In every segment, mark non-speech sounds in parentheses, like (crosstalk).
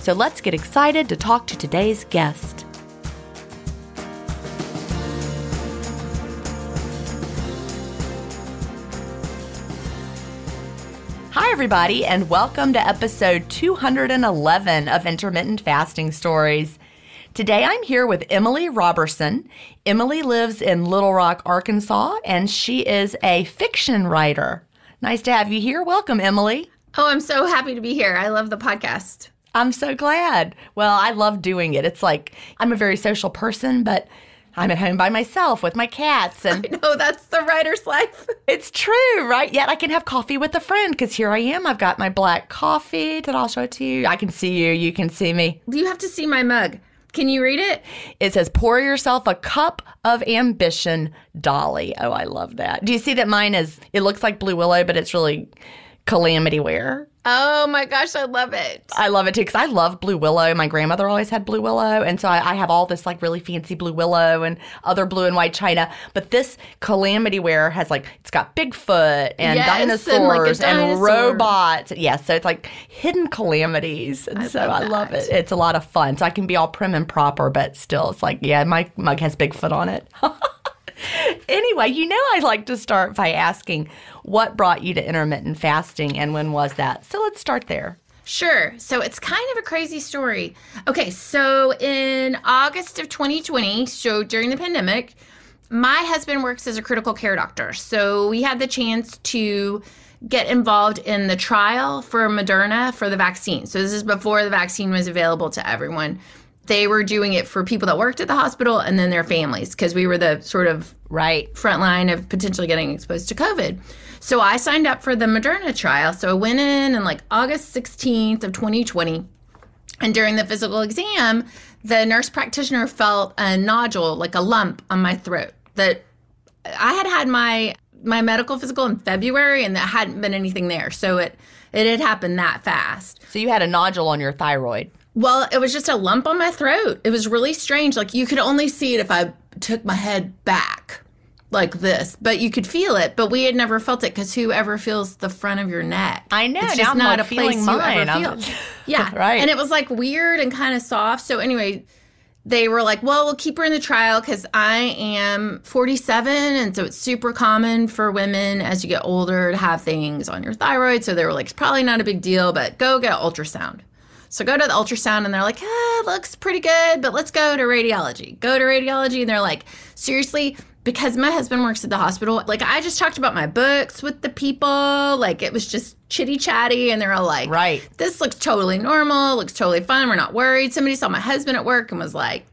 So let's get excited to talk to today's guest. Hi, everybody, and welcome to episode 211 of Intermittent Fasting Stories. Today I'm here with Emily Roberson. Emily lives in Little Rock, Arkansas, and she is a fiction writer. Nice to have you here. Welcome, Emily. Oh, I'm so happy to be here. I love the podcast. I'm so glad. Well, I love doing it. It's like I'm a very social person, but I'm at home by myself with my cats and (laughs) I know that's the writer's life. (laughs) It's true, right? Yet I can have coffee with a friend because here I am. I've got my black coffee that I'll show it to you. I can see you, you can see me. You have to see my mug. Can you read it? It says, Pour yourself a cup of ambition, Dolly. Oh, I love that. Do you see that mine is, it looks like Blue Willow, but it's really Calamityware. Oh my gosh, I love it. I love it too because I love blue willow. My grandmother always had blue willow. And so I, I, have all this like really fancy blue willow and other blue and white china. But this Calamityware has like, it's got Bigfoot and yes, dinosaurs and, like and, robots. Yes. So it's like hidden calamities. And I so love I love it. It's a lot of fun. So I can be all prim and proper, but still, it's like, yeah, my mug has Bigfoot on it. (laughs) anyway, you know, I like to start by asking what brought you to intermittent fasting and when was that? So let's start there. Sure. So it's kind of a crazy story. Okay, so in August of 2020, so during the pandemic, my husband works as a critical care doctor. So we had the chance to get involved in the trial for Moderna for the vaccine. So this is before the vaccine was available to everyone they were doing it for people that worked at the hospital and then their families because we were the sort of right front line of potentially getting exposed to COVID. So I signed up for the Moderna trial. So I went in in like August 16th of 2020. And during the physical exam, the nurse practitioner felt a nodule, like a lump on my throat that I had had my my medical physical in February, and there hadn't been anything there, so it it had happened that fast. So you had a nodule on your thyroid. Well, it was just a lump on my throat. It was really strange. Like you could only see it if I took my head back like this, but you could feel it. But we had never felt it because whoever feels the front of your neck? I know. It's just not like a place feeling you ever feel. (laughs) Yeah, (laughs) Right. And it was like weird and kind of soft. So anyway, they were like, "Well, we'll keep her in the trial because I am 47, and so it's super common for women as you get older to have things on your thyroid." So they were like, "It's probably not a big deal, but go get ultrasound." So go to the ultrasound and they're like, ah, it looks pretty good, but let's go to radiology. Go to radiology and they're like, seriously, because my husband works at the hospital, like I just talked about my books with the people, like it was just chitty chatty, and they're all like, Right. this looks totally normal, looks totally fine, we're not worried. Somebody saw my husband at work and was like,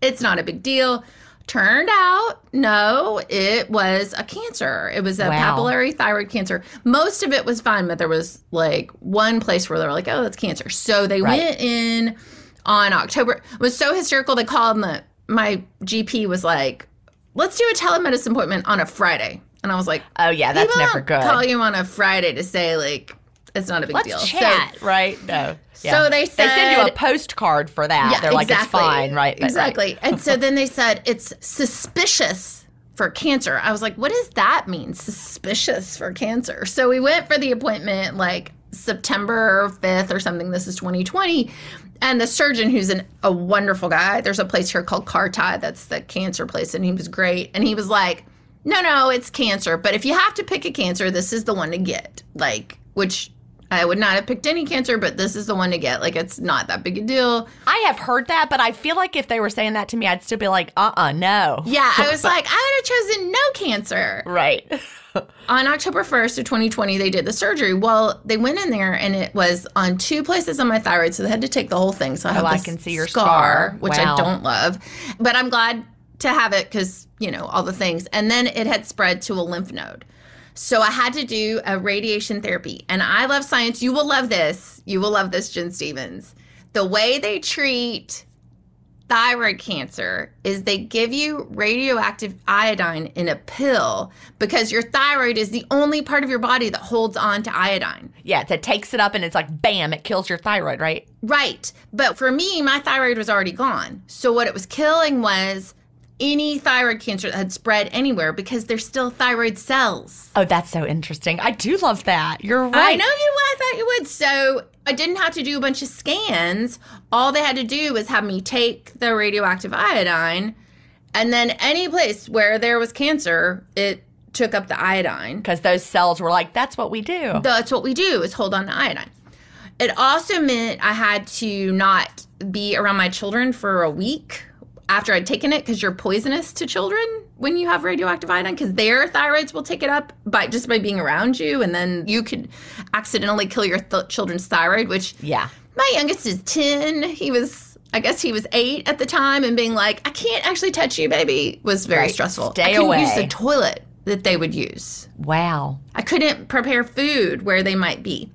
it's not a big deal. Turned out, no, it was a cancer. It was a Wow. papillary thyroid cancer. Most of it was fine, but there was like one place where they were like, oh, that's cancer. So they Right. went in on October. It was so hysterical. They called and the, my GP was like, let's do a telemedicine appointment on a Friday. And I was like, Oh yeah, that's never good. Call you on a Friday to say like it's not a big Let's deal. So- chat, right? No. So they said they send you a postcard for that. They're like, it's fine, right? But- exactly. and so (laughs) then they said it's suspicious for cancer. I was like, what does that mean? Suspicious for cancer. So we went for the appointment like September 5th or something. This is 2020. And the surgeon, who's an, a wonderful guy, there's a place here called Carti, that's the cancer place, and he was great. And he was like, no, no, it's cancer. But if you have to pick a cancer, this is the one to get. Like, which I would not have picked any cancer, but this is the one to get. Like, it's not that big a deal. I have heard that, but I feel like if they were saying that to me, I'd still be like, uh uh no. Yeah, I was (laughs) like, I would have chosen no cancer. Right. (laughs) On October 1st of 2020, they did the surgery. Well, they went in there and it was on two places on my thyroid, so they had to take the whole thing. So I have Oh, I can see your scar, scar. which Wow. I don't love. But I'm glad to have it because, you know, all the things. And then it had spread to a lymph node. So I had to do a radiation therapy. And I love science. You will love this. You will love this, Gin Stephens. The way they treat thyroid cancer is they give you radioactive iodine in a pill because your thyroid is the only part of your body that holds on to iodine. Yeah, that takes it up and it's like, bam, it kills your thyroid, right? Right. But for me, my thyroid was already gone. So what it was killing was any thyroid cancer that had spread anywhere because there's still thyroid cells. Oh, that's so interesting. I do love that. You're right. I know you I thought you would. So I didn't have to do a bunch of scans. All they had to do was have me take the radioactive iodine and then any place where there was cancer, it took up the iodine. Because those cells were like, that's what we do. That's what we do is hold on to iodine. It also meant I had to not be around my children for a week after I'd taken it because you're poisonous to children when you have radioactive iodine because their thyroids will take it up by just by being around you and then you could accidentally kill your th- children's thyroid which yeah. my youngest is 10 he was I guess he was eight at the time and being like I can't actually touch you baby was very Right. stressful Stay I couldn't away. use the toilet that they would use Wow. I couldn't prepare food where they might be,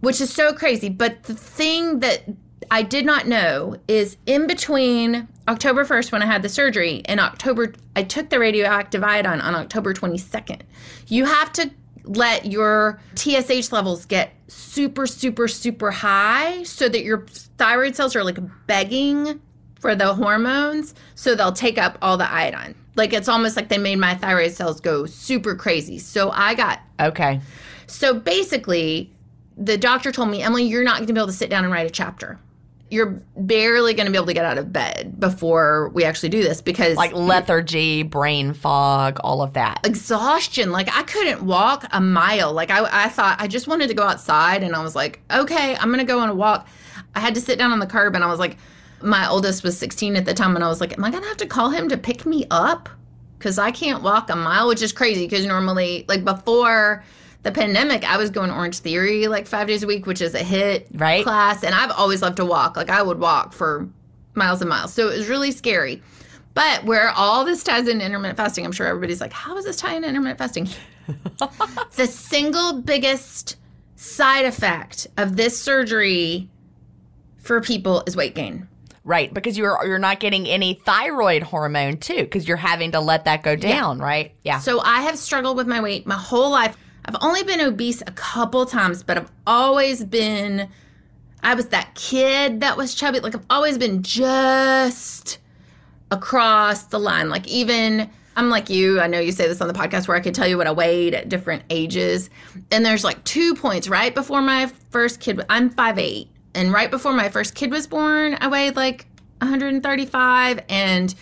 which is so crazy. But the thing that I did not know is in between October 1st, when I had the surgery, and October, I took the radioactive iodine on October 22nd. You have to let your TSH levels get super, super, super high so that your thyroid cells are like begging for the hormones so they'll take up all the iodine. Like it's almost like they made my thyroid cells go super crazy. So I got Okay. so basically the doctor told me, Emily, you're not going to be able to sit down and write a chapter. You're barely going to be able to get out of bed before we actually do this because Like lethargy, brain fog, all of that. exhaustion. Like I couldn't walk a mile. Like I, I thought I just wanted to go outside, and I was like, okay, I'm gonna go on a walk. I had to sit down on the curb, and I was like, my oldest was 16 at the time, and I was like, am I gonna have to call him to pick me up? Because I can't walk a mile, which is crazy. Because normally, like before the pandemic, I was going Orange Theory like five days a week, which is a HIIT Right. class, and I've always loved to walk. Like I would walk for miles and miles. So it was really scary. But where all this ties into intermittent fasting, I'm sure everybody's like, how is this tying into intermittent fasting? (laughs) the single biggest side effect of this surgery for people is weight gain. Right, because you're you're not getting any thyroid hormone too, because you're having to let that go down, right? Yeah. So I have struggled with my weight my whole life. I've only been obese a couple times, but I've always been I was that kid that was chubby. Like I've always been just across the line. Like even I'm like you, I know you say this on the podcast where I could tell you what I weighed at different ages. And there's like two points right before my first kid. I'm 5'8. And right before my first kid was born, I weighed like 135. And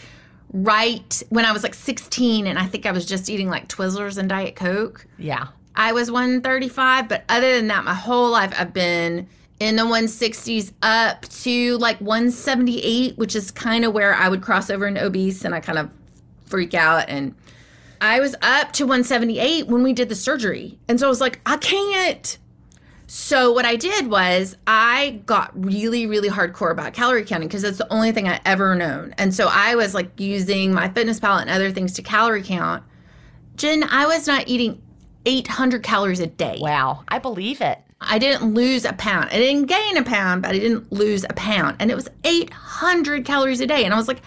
right when I was like 16, and I think I was just eating like Twizzlers and Diet Coke, yeah. I was 135. But other than that, my whole life I've been in the 160s up to like 178, which is kind of where I would cross over into obese and I kind of freak out. And I was up to 178 when we did the surgery. And so I was like, I can't. So what I did was I got really, really hardcore about calorie counting because that's the only thing I ever known. And so I was like using MyFitnessPal and other things to calorie count. Gin, I was not eating 800 calories a day. Wow, I believe it. I didn't lose a pound. I didn't gain a pound, but I didn't lose a pound. And it was 800 calories a day. And I was like,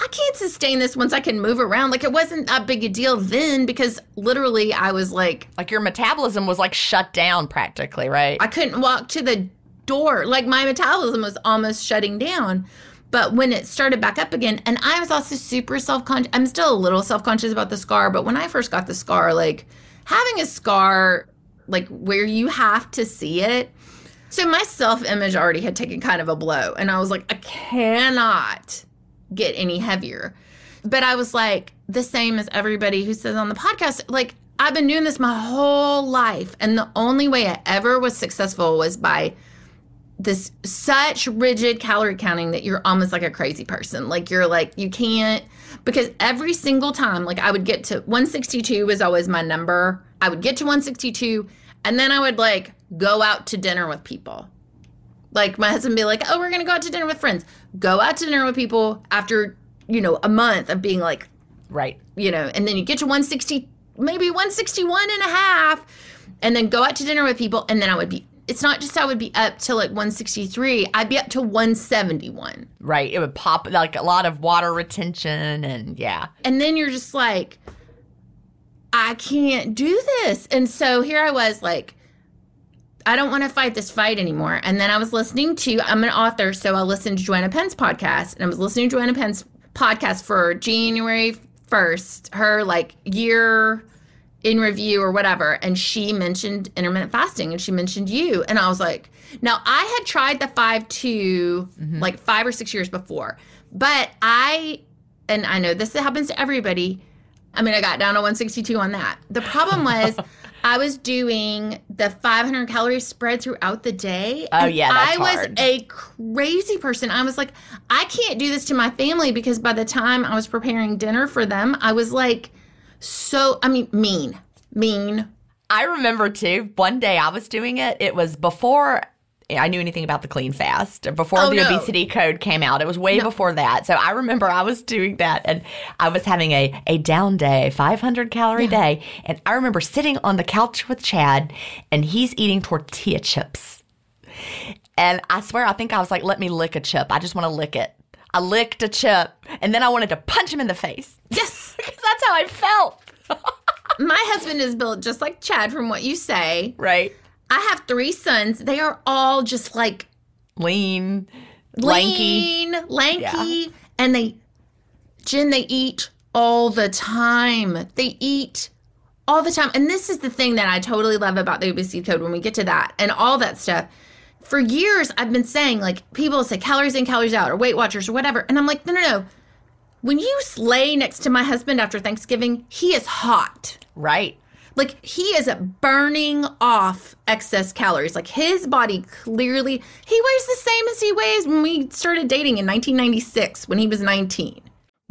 I can't sustain this once I can move around. Like it wasn't that big a deal then because literally I was like, Like your metabolism was like shut down practically, right? I couldn't walk to the door. Like my metabolism was almost shutting down. But when it started back up again, and I was also super self conscious, I'm still a little self conscious about the scar. But when I first got the scar, like having a scar, like where you have to see it. So my self image already had taken kind of a blow. And I was like, I cannot get any heavier. But I was like, the same as everybody who says on the podcast, like, I've been doing this my whole life. And the only way I ever was successful was by this such rigid calorie counting that you're almost like a crazy person. Like, you're like, you can't, because every single time, like, I would get to 162 was always my number. I would get to 162, and then I would like go out to dinner with people. Like my husband would be like, "Oh, we're gonna go out to dinner with friends." Go out to dinner with people after you know a month of being like, right. you know, and then you get to 160, maybe 161 and a half, and then go out to dinner with people, and then I would be. It's not just I would be up to like 163. I'd be up to 171. Right. It would pop like a lot of water retention and yeah. And then you're just like, I can't do this. And so here I was like, I don't want to fight this fight anymore. And then I was listening to, I'm an author, so I listened to Joanna Penn's podcast. And I was listening to Joanna Penn's podcast for January 1st, her like year in review or whatever. And she mentioned intermittent fasting and she mentioned you. And I was like, now I had tried the 5 2 mm-hmm. like five or six years before, but I, and I know this happens to everybody. I mean, I got down to 162 on that. The problem was (laughs) I was doing the 500 calorie spread throughout the day. Oh, and yeah, I was hard. a crazy person. I was like, I can't do this to my family because by the time I was preparing dinner for them, I was like, so, I mean, mean, mean. I remember too, one day I was doing it. It was before I knew anything about the clean fast, before Oh, the no. obesity code came out. It was way before that. So I remember I was doing that and I was having a, a down day, 500 calorie day. And I remember sitting on the couch with Chad and he's eating tortilla chips. And I swear, I think I was like, let me lick a chip. I just want to lick it. I licked a chip and then I wanted to punch him in the face Yes. Because that's how I felt. (laughs) my husband is built just like Chad from what you say. Right. I have three sons. They are all just like Lean, lanky. lean, lanky, and they, Gin, they eat all the time. They eat all the time. And this is the thing that I totally love about the obesity code when we get to that and all that stuff. For years, I've been saying, like, people say calories in, calories out, or Weight Watchers, or whatever. And I'm like, no, no, no. When you lay next to my husband after Thanksgiving, he is hot. Right. Like he is burning off excess calories. Like his body clearly, he weighs the same as he weighs when we started dating in 1996 when he was 19.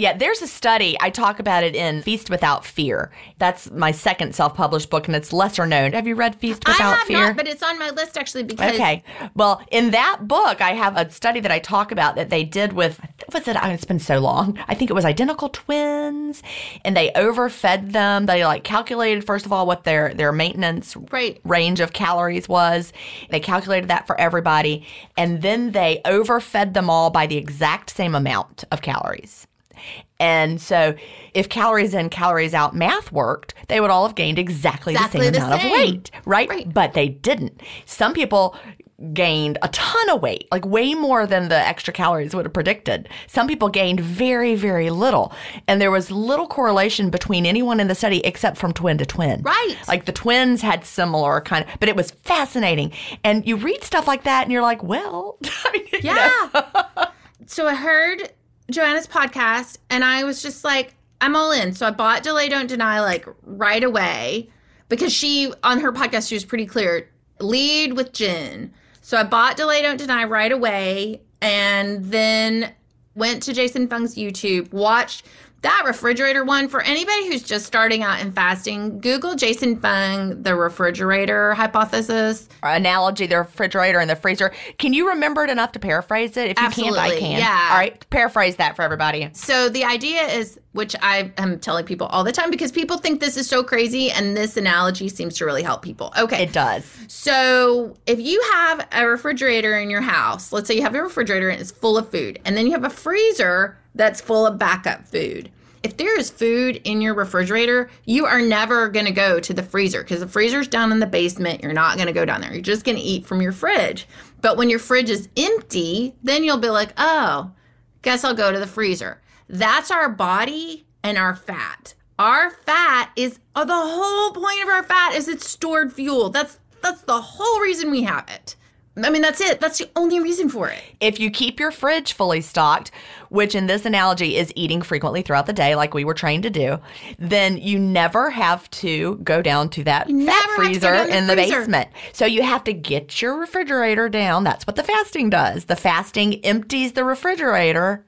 Yeah, there's a study. I talk about it in Feast Without Fear. That's my second self-published book, and it's lesser known. Have you read Feast Without I have Fear? not, but it's on my list actually because Okay. Well, in that book, I have a study that I talk about that they did with, what was it? Oh, it's been so long. I think it was identical twins, and they overfed them. They like calculated, first of all, what their, their maintenance Right. range of calories was. They calculated that for everybody, and then they overfed them all by the exact same amount of calories. And so, if calories in, calories out math worked, they would all have gained exactly, Exactly the same the amount same. of weight, right? Right. But they didn't. Some people gained a ton of weight, like way more than the extra calories would have predicted. Some people gained very, very little. And there was little correlation between anyone in the study except from twin to twin. Right. Like the twins had similar kind of, but it was fascinating. And you read stuff like that and you're like, well. (laughs) Yeah. (laughs) so I heard Joanna's podcast and I was just like, I'm all in. So I bought Delay Don't Deny like right away because she, on her podcast, she was pretty clear lead with Gin. So I bought Delay Don't Deny right away and then went to Jason Fung's YouTube, watched that refrigerator one for anybody who's just starting out in fasting. Google Jason Fung, the refrigerator hypothesis. analogy, the refrigerator and the freezer. Can you remember it enough to paraphrase it? If you can't, I can. yeah. All right, paraphrase that for everybody. So the idea is, which I am telling people all the time because people think this is so crazy, and this analogy seems to really help people. Okay. It does. So if you have a refrigerator in your house, let's say you have a refrigerator and it's full of food, and then you have a freezer that's full of backup food. If there is food in your refrigerator, you are never going to go to the freezer because the freezer's down in the basement. You're not going to go down there. You're just going to eat from your fridge. But when your fridge is empty, then you'll be like, oh, guess I'll go to the freezer. That's our body and our fat. Our fat is oh, the whole point of our fat is it's stored fuel. That's that's the whole reason we have it. I mean, that's it. That's the only reason for it. If you keep your fridge fully stocked, which in this analogy is eating frequently throughout the day, like we were trained to do, then you never have to go down to that fat have to go freezer the in the freezer. basement. So you have to get your refrigerator down. That's what the fasting does. The fasting empties the refrigerator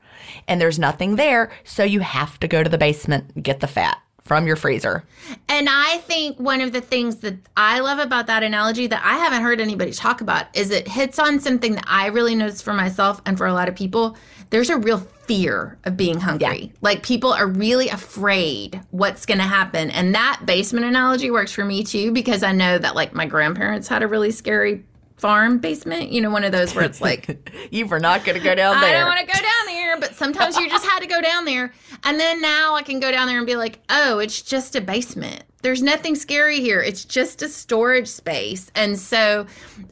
and there's nothing there. So you have to go to the basement and get the fat from your freezer. And I think one of the things that I love about that analogy that I haven't heard anybody talk about is it hits on something that I really noticed for myself and for a lot of people. There's a real fear of being hungry. Like people are really afraid what's going to happen. And that basement analogy works for me too because I know that like my grandparents had a really scary farm basement, you know, one of those where it's like (laughs) you were not going to go down there. I don't want to go down there, but sometimes you just had to go down there. And then now I can go down there and be like, oh, it's just a basement. There's nothing scary here. It's just a storage space. And so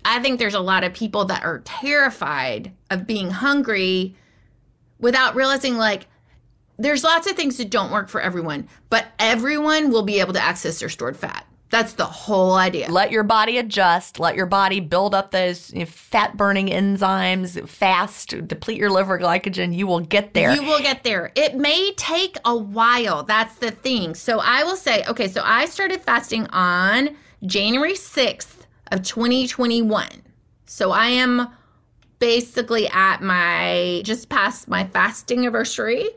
I think there's a lot of people that are terrified of being hungry without realizing, like, there's lots of things that don't work for everyone, but everyone will be able to access their stored fat. That's the whole idea. Let your body adjust. Let your body build up those you know, fat burning enzymes fast, deplete your liver glycogen. You will get there. You will get there. It may take a while. That's the thing. So I will say, okay, so I started fasting on January 6th of 2021. So I am basically at my just past my fasting anniversary.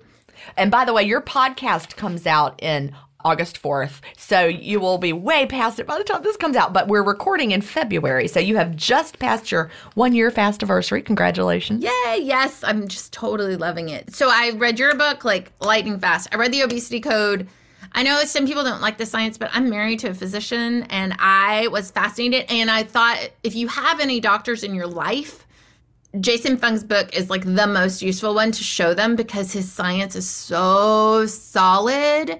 And by the way, your podcast comes out in August 4th. So you will be way past it by the time this comes out. But we're recording in February. So you have just passed your one year fast anniversary. Congratulations. Yay. Yes. I'm just totally loving it. So I read your book, like Lightning Fast. I read the obesity code. I know some people don't like the science, but I'm married to a physician and I was fascinated. And I thought if you have any doctors in your life, Jason Fung's book is like the most useful one to show them because his science is so solid.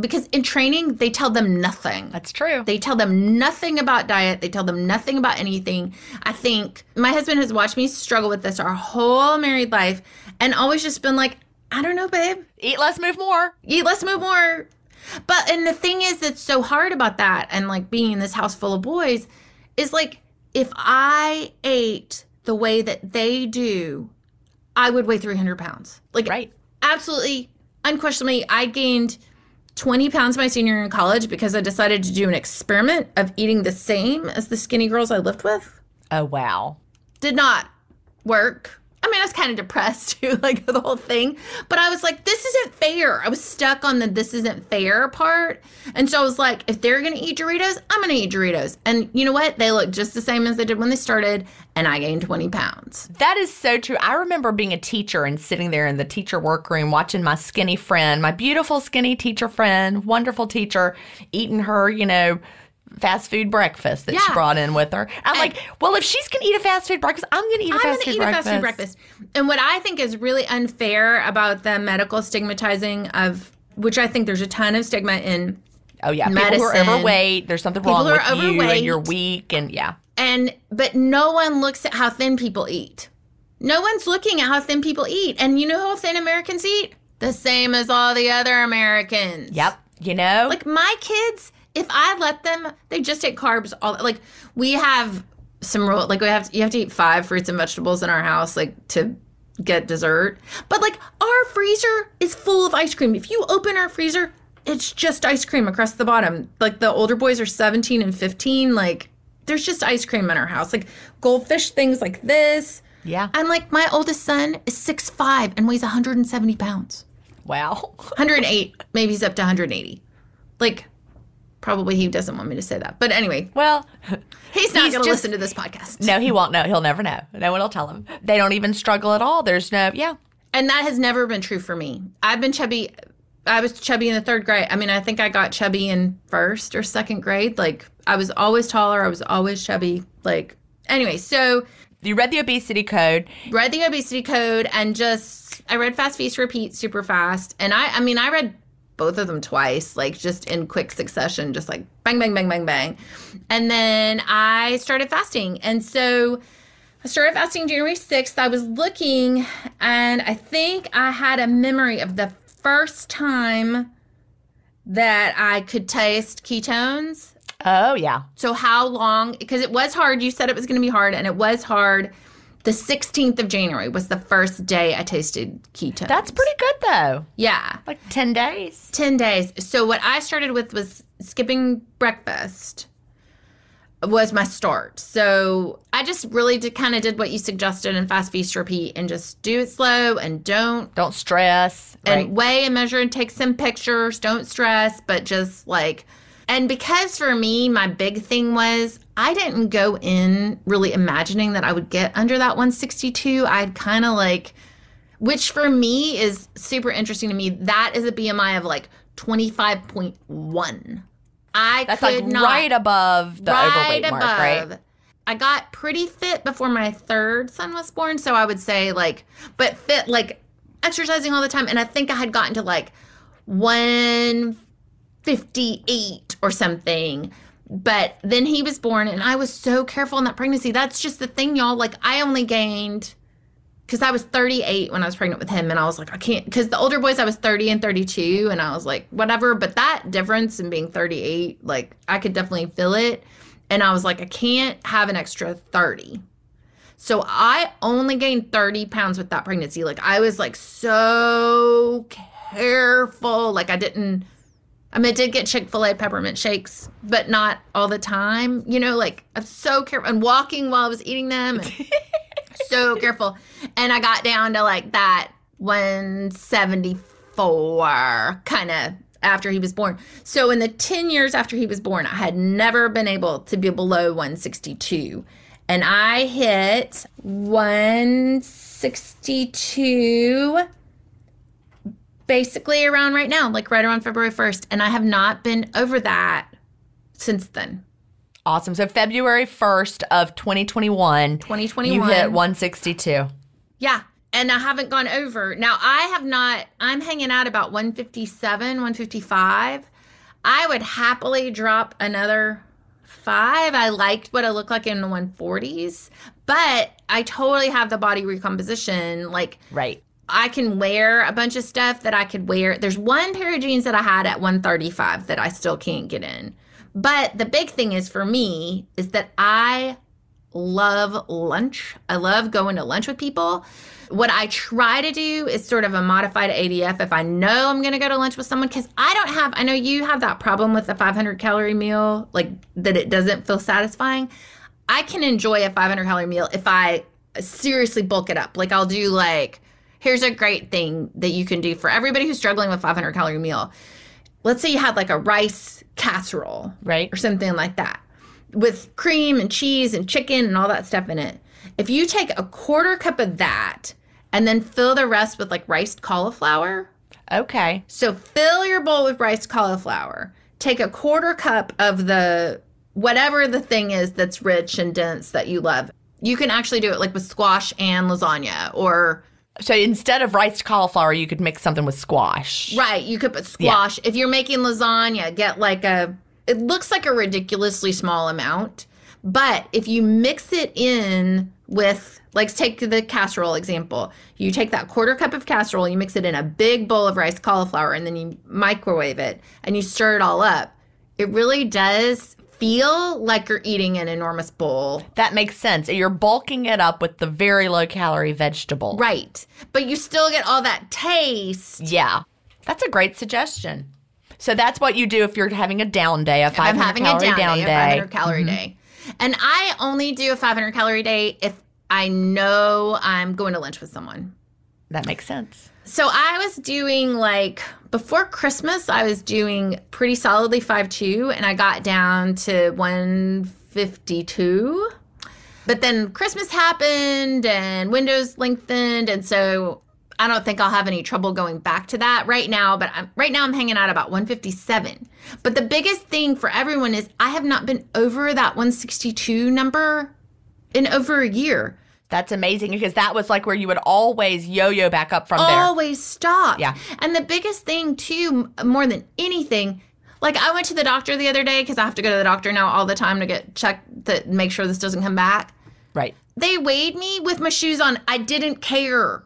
Because in training, they tell them nothing. That's true. They tell them nothing about diet. They tell them nothing about anything. I think my husband has watched me struggle with this our whole married life and always just been like, I don't know, babe. Eat less, move more. Eat less, move more. But, and the thing is that's so hard about that and like being in this house full of boys is like, if I ate the way that they do, I would weigh 300 pounds. Like, Right. absolutely, unquestionably, I gained 20 pounds my senior year in college because I decided to do an experiment of eating the same as the skinny girls I lived with. Oh, wow. Did not work. I mean, I was kind of depressed (laughs) too, like the whole thing. But I was like, this isn't fair. I was stuck on the this isn't fair part. And so I was like, if they're going to eat Doritos, I'm going to eat Doritos. And you know what? They look just the same as they did when they started. And I gained 20 pounds. That is so true. I remember being a teacher and sitting there in the teacher workroom watching my skinny friend, my beautiful skinny teacher friend, wonderful teacher, eating her, you know, fast food breakfast that she brought in with her. I'm like, well, if she's gonna eat a fast food breakfast, I'm gonna eat a I'm fast food eat breakfast. a fast food breakfast. And what I think is really unfair about the medical stigmatizing of, which I think there's a ton of stigma in Oh yeah, people who are overweight, there's something wrong with are you and you're weak and yeah. and but no one looks at how thin people eat. No one's looking at how thin people eat. And you know how thin Americans eat? The same as all the other Americans. Yep. You know? Like my kids, if I let them, they just eat carbs all like we have some rule like we have to, you have to eat five fruits and vegetables in our house like to get dessert. But like our freezer is full of ice cream. If you open our freezer, it's just ice cream across the bottom. Like the older boys are 17 and 15 like there's just ice cream in our house. Like goldfish things like this. yeah. And like my oldest son is six five and weighs 170 pounds. wow. 108. Maybe he's up to 180. Like, probably he doesn't want me to say that. But anyway, Well, he's not going to listen to this podcast. no, he won't know. He'll never know. No one will tell him. They don't even struggle at all. There's no, yeah. And that has never been true for me. I've been chubby. I was chubby in the third grade. I mean, I think I got chubby in first or second grade. Like, I was always taller. I was always chubby. Like, anyway, so You read the obesity code. read the obesity code and just I read Fast Feast Repeat super fast. And I I mean I read both of them twice, like just in quick succession, just like bang bang bang bang bang. And then I started fasting. And so I started fasting January 6th. I was looking and I think I had a memory of the first time that I could taste ketones. Oh, yeah. So how long? Because it was hard. You said it was going to be hard, and it was hard. The 16th of January was the first day I tasted keto. That's pretty good, though. yeah, Like 10 days. 10 days. So what I started with was skipping breakfast was my start. So I just really did kind of did what you suggested in fast feast repeat and just do it slow and don't Don't stress. and Right. weigh and measure and take some pictures. Don't stress, but just like, and because for me, my big thing was I didn't go in really imagining that I would get under that 162. I'd kind of like, which for me is super interesting to me. That is a BMI of like 25.1. I That's could like not right above the overweight mark, right? I got pretty fit before my third son was born, so I would say like, but fit like exercising all the time, and I think I had gotten to like one fifty eight or something. But then he was born, and I was so careful in that pregnancy. That's just the thing, y'all. Like I only gained because I was 38 when I was pregnant with him, and I was like, I can't. Because the older boys, I was 30 and 32, and I was like, whatever. But that difference in being 38, like, I could definitely feel it. And I was like, I can't have an extra 30. So I only gained 30 pounds with that pregnancy. Like, I was like so careful. Like, I didn't. I mean, I did get Chick fil A peppermint shakes, but not all the time. You know, like, I'm so careful. And walking while I was eating them. (laughs) So careful. And I got down to like that 174 kind of after he was born. So in the 10 years after he was born, I had never been able to be below 162. And I hit 162 basically around right now, like right around February 1st. And I have not been over that since then. Awesome. So February 1st of 2021, 2021. you hit 162. Yeah. And I haven't gone over. Now, I have not, I'm hanging out about 157, 155. I would happily drop another five. I liked what I looked like in the 140s, but I totally have the body recomposition. Like, Right. I can wear a bunch of stuff that I could wear. There's one pair of jeans that I had at 135 that I still can't get in. But the big thing is for me is that I love lunch. I love going to lunch with people. What I try to do is sort of a modified ADF if I know I'm going to go to lunch with someone because I don't have, I know you have that problem with the 500 calorie meal, like that it doesn't feel satisfying. I can enjoy a 500 calorie meal if I seriously bulk it up. Like I'll do like, here's a great thing that you can do for everybody who's struggling with 500 calorie meal. Let's say you had like a rice casserole Right. or something like that with cream and cheese and chicken and all that stuff in it. If you take a quarter cup of that and then fill the rest with like riced cauliflower, Okay. so fill your bowl with riced cauliflower. Take a quarter cup of the whatever the thing is that's rich and dense that you love. You can actually do it like with squash and lasagna or So instead of rice cauliflower, you could mix something with squash. Right, you could put squash. If you're making lasagna, get like a it looks like a ridiculously small amount, but if you mix it in with like take the casserole example. You take that quarter cup of casserole, you mix it in a big bowl of rice cauliflower and then you microwave it and you stir it all up. It really does feel like you're eating an enormous bowl. That makes sense. You're bulking it up with the very low calorie vegetable. Right. But you still get all that taste. Yeah. That's a great suggestion. So that's what you do if you're having a down day, a 500 I'm having calorie a down, day, a 500 day. calorie mm-hmm. day. And I only do a 500 calorie day if I know I'm going to lunch with someone. That makes sense. So I was doing like before Christmas, I was doing pretty solidly 5'2 and I got down to 152. But then Christmas happened and windows lengthened and so I don't think I'll have any trouble going back to that right now, but I'm, right now I'm hanging out about 157. But the biggest thing for everyone is I have not been over that 162 number in over a year. That's amazing because that was like where you would always yo yo back up from there. always stop. Yeah. And the biggest thing too, more than anything, like I went to the doctor the other day because I have to go to the doctor now all the time to get checked to make sure this doesn't come back. Right. They weighed me with my shoes on. I didn't care.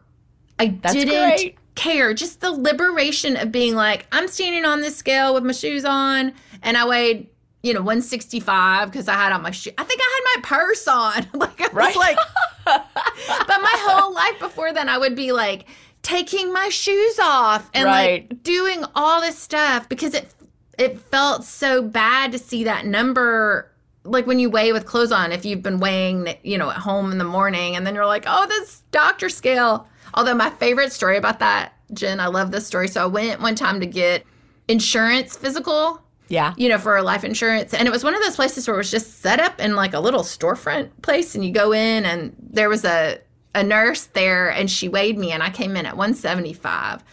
I That's didn't great. care. Just the liberation of being like, I'm standing on this scale with my shoes on, and I weighed, you know, 165 because I had on my shoe. I think I had my purse on. (laughs) like I Right. was like, (laughs) but my whole life before then, I would be like taking my shoes off and Right. like doing all this stuff because it it felt so bad to see that number like when you weigh with clothes on if you've been weighing you know at home in the morning and then you're like oh this doctor scale although my favorite story about that Gin i love this story so i went one time to get insurance physical Yeah. you know, for life insurance. And it was one of those places where it was just set up in like a little storefront place. And you go in, and there was a, a nurse there, and she weighed me, and I came in at 175.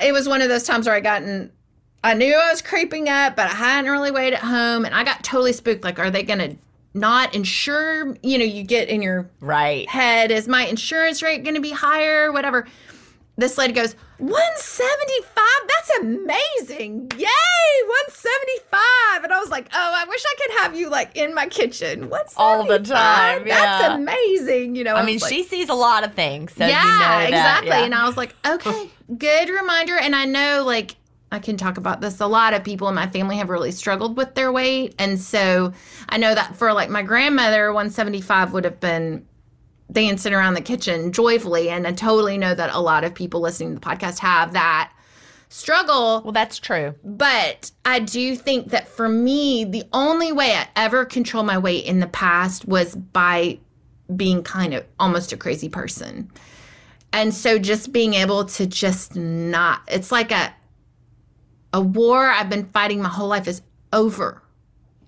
It was one of those times where I got in, I knew I was creeping up, but I hadn't really weighed at home. And I got totally spooked. Like, are they going to not insure? You know, you get in your Right. head, is my insurance rate going to be higher? Whatever. This lady goes, 175? That's amazing. Yay, 175. And I was like, oh, I wish I could have you like in my kitchen. What's All the time, That's amazing. You know, I was mean, like- she sees a lot of things. So yeah, you know exactly. yeah. And I was like, okay, good reminder. And I know, like, I can talk about this. A lot of people in my family have really struggled with their weight. And so I know that for like my grandmother, 175 would have been dancing around the kitchen joyfully. And I totally know that a lot of people listening to the podcast have that struggle. well, that's true. But I do think that for me, the only way I ever controlled my weight in the past was by being kind of almost a crazy person. And so just being able to just not, it's like a, a war I've been fighting my whole life is over.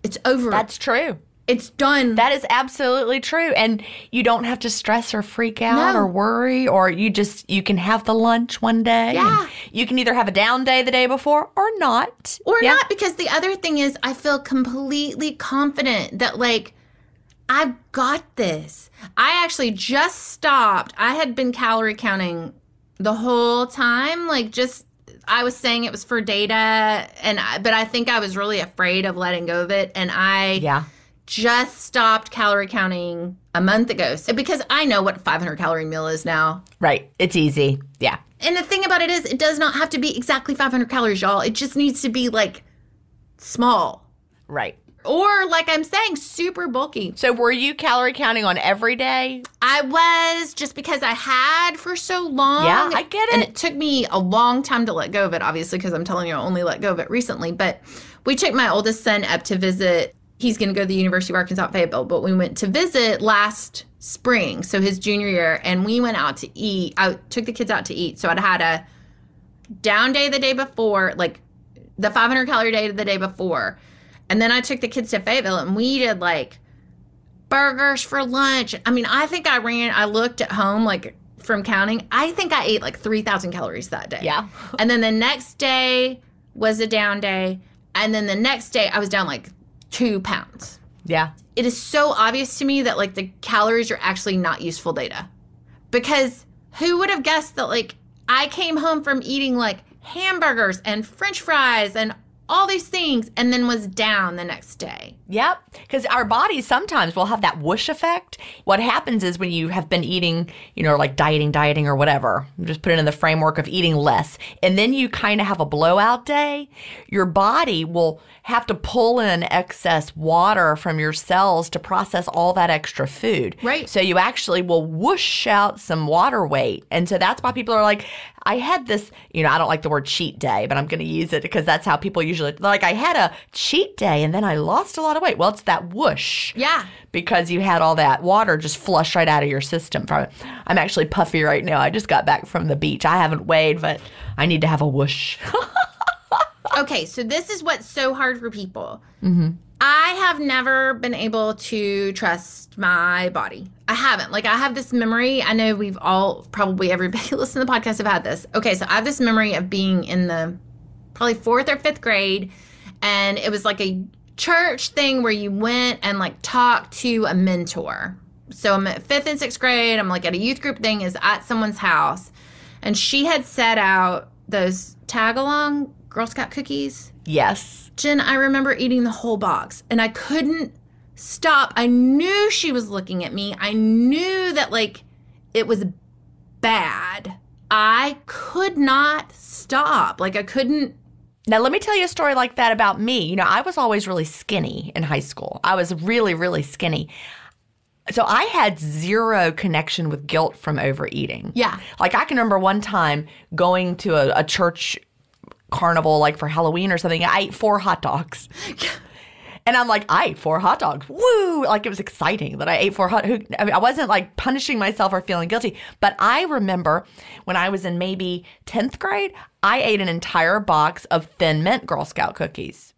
It's over. That's true. It's done. That is absolutely true. And you don't have to stress or freak out No. or worry, or you just, you can have the lunch one day. Yeah. You can either have a down day the day before or not. or Yeah. not because the other thing is i feel completely confident that like i've got this i actually just stopped i had been calorie counting the whole time like just i was saying it was for data and I, but i think i was really afraid of letting go of it and i Yeah. Just stopped calorie counting a month ago so, because i know what 500 calorie meal is now Right. It's easy. Yeah. and the thing about it is, it does not have to be exactly 500 calories, y'all. It just needs to be like small. Right. Or, like I'm saying, super bulky. So were you calorie counting on every day? I was just because I had for so long. Yeah, I get it. And it. it took me a long time to let go of it, obviously, because I'm telling you, I only let go of it recently. But we took my oldest son up to visit. He's going to go to the University of Arkansas at Fayetteville, but we went to visit last spring, so his junior year, and we went out to eat. I took the kids out to eat. So I'd had a down day the day before, like the 500 calorie day the day before. And then I took the kids to Fayetteville and we did like burgers for lunch. I mean, I think I ran, I looked at home like from counting, I think I ate like 3,000 calories that day. Yeah. (laughs) And then the next day was a down day. And then the next day I was down like two pounds. Yeah. It is so obvious to me that like the calories are actually not useful data. Because who would have guessed that like I came home from eating like hamburgers and french fries and all these things and then was down the next day. Yep. Because our bodies sometimes will have that whoosh effect. What happens is when you have been eating, you know, like dieting, dieting, or whatever, just put it in the framework of eating less, and then you kind of have a blowout day, your body will have to pull in excess water from your cells to process all that extra food. Right. So you actually will whoosh out some water weight. And so that's why people are like, I had this, you know, I don't like the word cheat day, but I'm going to use it because that's how people usually, like, I had a cheat day and then I lost a lot of weight. Well, it's that whoosh Yeah. because you had all that water just flush right out of your system from it. I'm actually puffy right now. I just got back from the beach. I haven't weighed, but I need to have a whoosh. (laughs) Okay, so this is what's so hard for people. Mm-hmm. I have never been able to trust my body. I haven't. Like, I have this memory. I know we've all, probably everybody (laughs) listening to the podcast have had this. Okay, so I have this memory of being in the probably fourth or fifth grade, and it was like a church thing where you went and like talked to a mentor. So I'm at fifth and sixth grade. I'm like at a youth group thing, is at someone's house, and she had set out those Tagalong Girl Scout cookies. yes. Gin, I remember eating the whole box and I couldn't stop. I knew she was looking at me. I knew that like it was bad. I could not stop. Like I couldn't Now, let me tell you a story like that about me. You know, I was always really skinny in high school. I was really, really skinny. So I had zero connection with guilt from overeating. Yeah. Like I can remember one time going to a, a church carnival, like for Halloween or something. I ate four hot dogs. (laughs) And I'm like, I ate four hot dogs. Woo! Like it was exciting that I ate four hot. Who, I, mean, I wasn't like punishing myself or feeling guilty. But I remember when I was in maybe 10th grade, I ate an entire box of Thin Mint Girl Scout cookies.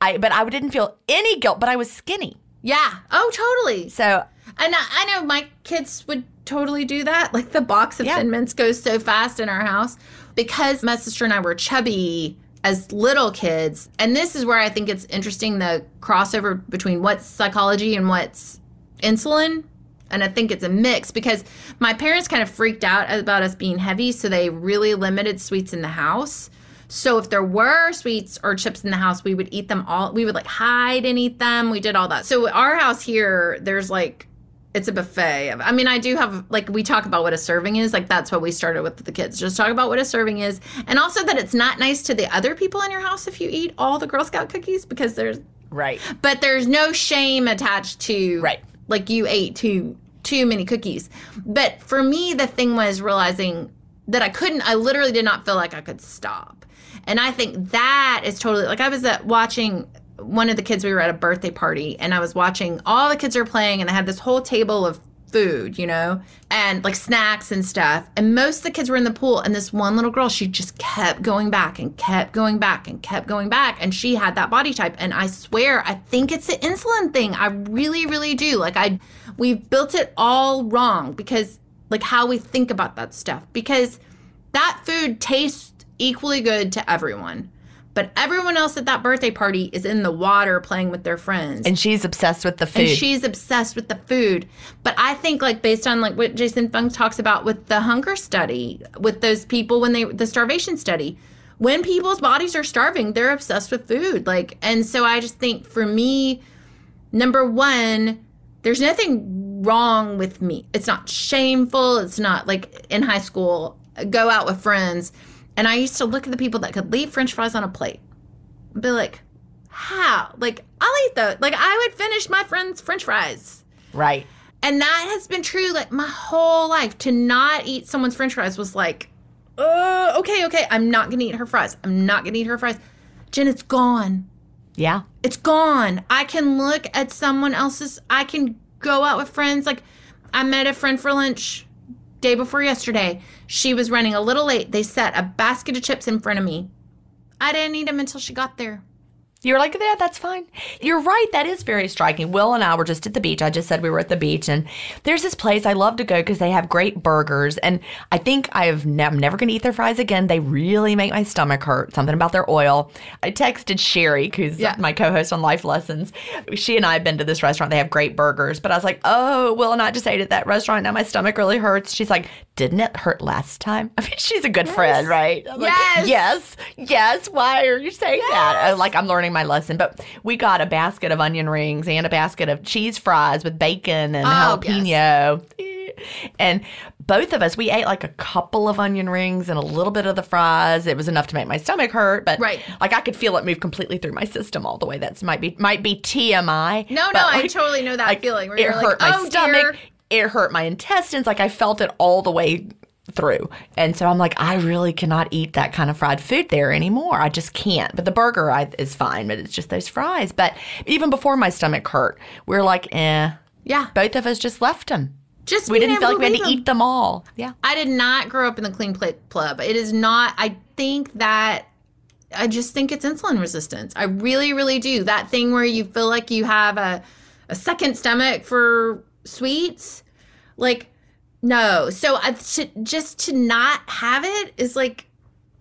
I, but I didn't feel any guilt, but I was skinny. Yeah. Oh, totally. So And I, I know my kids would totally do that. Like the box of Yeah. Thin Mints goes so fast in our house because my sister and I were chubby as little kids. And this is where I think it's interesting the crossover between what's psychology and what's insulin. And I think it's a mix because my parents kind of freaked out about us being heavy, so they really limited sweets in the house. So if there were sweets or chips in the house, we would eat them all. We would like hide and eat them. We did all that. So our house here, there's like it's a buffet. I mean, I do have like we talk about what a serving is. Like that's what we started with the kids. Just talk about what a serving is, and also that it's not nice to the other people in your house if you eat all the Girl Scout cookies because there's Right. but there's no shame attached to Right. like you ate too too many cookies but for me the thing was realizing that i couldn't i literally did not feel like i could stop and i think that is totally like i was at watching one of the kids we were at a birthday party and i was watching all the kids are playing and I had this whole table of food, you know, and like snacks and stuff. And most of the kids were in the pool, and this one little girl, she just kept going back and kept going back and kept going back. And she had that body type. And I swear, I think it's the insulin thing. I really, really do. Like, I, we built it all wrong because, like, how we think about that stuff. Because that food tastes equally good to everyone. But everyone else at that birthday party is in the water playing with their friends And she's obsessed with the food. and she's obsessed with the food. But I think like based on like what Jason Fung talks about with the hunger study, with those people when they the starvation study, when people's bodies are starving, they're obsessed with food. Like and so I just think for me, number one, there's nothing wrong with me. It's not shameful. It's not like in high school, go out with friends. And I used to look at the people that could leave French fries on a plate. and Be like, how? Like, I'll eat those. Like, I would finish my friend's French fries. right. And that has been true like my whole life. To not eat someone's French fries was like, uh, okay, okay, I'm not gonna eat her fries. I'm not gonna eat her fries. Gin, it's gone. Yeah. It's gone. I can look at someone else's. I can go out with friends. Like, I met a friend for lunch day before yesterday. She was running a little late. They set a basket of chips in front of me. I didn't eat them until she got there. You're like, yeah, that's fine. You're right. That is very striking. Will and I were just at the beach. I just said we were at the beach, and there's this place I love to go because they have great burgers. And I think I have ne- I'm never going to eat their fries again. They really make my stomach hurt. Something about their oil. I texted Sheri, who's Yeah. my co-host on Life Lessons. She and I have been to this restaurant. They have great burgers, but I was like, oh, Will and I just ate at that restaurant. Now my stomach really hurts. She's like, didn't it hurt last time? (laughs) I mean, she's a good friend, right? I'm like, Yes. yes, yes. Why are you saying that? Uh, Like I'm learning my lesson. But we got a basket of onion rings and a basket of cheese fries with bacon and Oh, jalapeno. And both of us, we ate like a couple of onion rings and a little bit of the fries. It was enough to make my stomach hurt, but Right. like I could feel it move completely through my system all the way. That's might be might be TMI. No, no, I totally know that like, feeling where it you're hurt like, my oh stomach. dear. It hurt my intestines. Like I felt it all the way through. And so I'm like, I really cannot eat that kind of fried food there anymore. I just can't. But the burger I, is fine, but it's just those fries. But even before my stomach hurt, we are like, eh. Yeah. Both of us just left them. Just We didn't feel like we had to 'em. eat them all. Yeah. I did not grow up in the clean plate club. It is not, I think that, I just think it's insulin resistance. I really, really do. That thing where you feel like you have a, a second stomach for sweets. Like, no. So I, to, just to not have it is like,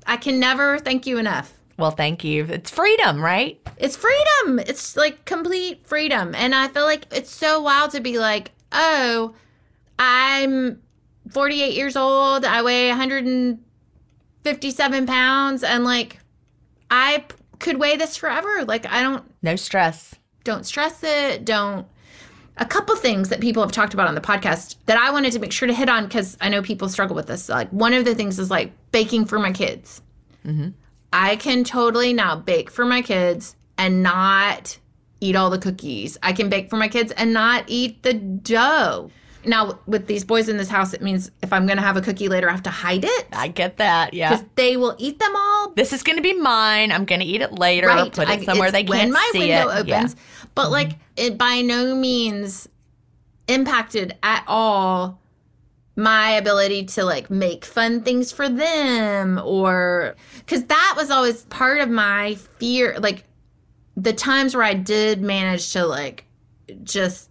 I can never thank you enough. Well, thank you. It's freedom, right? It's freedom. It's like complete freedom. And I feel like it's so wild to be like, oh, I'm 48 years old. I weigh 157 pounds. And like, I could weigh this forever. Like, I don't, No stress. don't stress it. Don't. A couple things that people have talked about on the podcast that I wanted to make sure to hit on because I know people struggle with this. Like, one of the things is like baking for my kids. Mm-hmm. I can totally now bake for my kids and not eat all the cookies. I can bake for my kids and not eat the dough. Now, with these boys in this house, it means if I'm going to have a cookie later, I have to hide it I get that. Yeah. because they will eat them all This is going to be mine. I'm going to eat it later. I'll put it somewhere they can't my see window it. Yeah. opens. But like it by no means impacted at all my ability to like make fun things for them or cuz that was always part of my fear like the times where I did manage to like just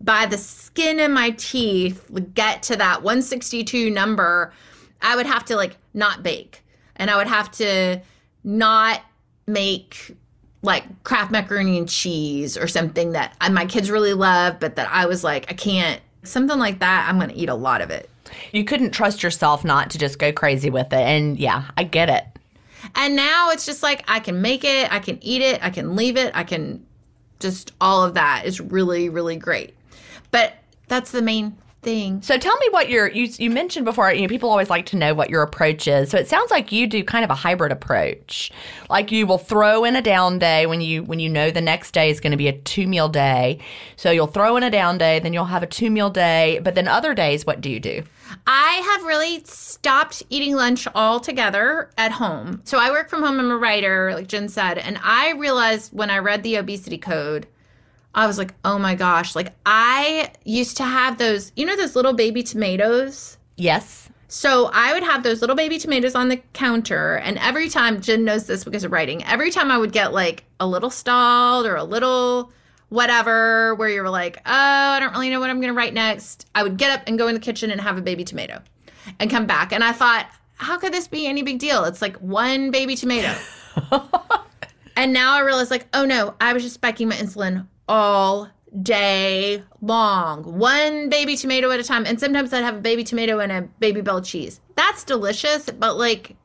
by the skin of my teeth get to that 162 number i would have to like not bake and i would have to not make like Kraft macaroni and cheese or something that my kids really love but that i was like i can't something like that, I'm going to eat a lot of it. You couldn't trust yourself not to just go crazy with it. And yeah, I get it. And now it's just like I can make it, I can eat it, I can leave it, I can just all of that is really, really great. But that's the main thing. So tell me what your you you mentioned before. You know, people always like to know what your approach is. So it sounds like you do kind of a hybrid approach. Like you will throw in a down day when you when you know the next day is going to be a two meal day. So you'll throw in a down day, then you'll have a two meal day. But then other days, what do you do? I have really stopped eating lunch altogether at home. So I work from home. I'm a writer, like Gin said, and I realized when I read the obesity code I was like, oh my gosh. Like, I used to have those, you know, those little baby tomatoes? Yes. So I would have those little baby tomatoes on the counter. And every time, Gin knows this because of writing, every time I would get like a little stalled or a little whatever, where you were like, oh, I don't really know what I'm going to write next, I would get up and go in the kitchen and have a baby tomato and come back. And I thought, how could this be any big deal? It's like one baby tomato. (laughs) and now I realize, like, oh no, I was just spiking my insulin all day long. One baby tomato at a time. And sometimes I'd have a baby tomato and a Babybel cheese. That's delicious, but like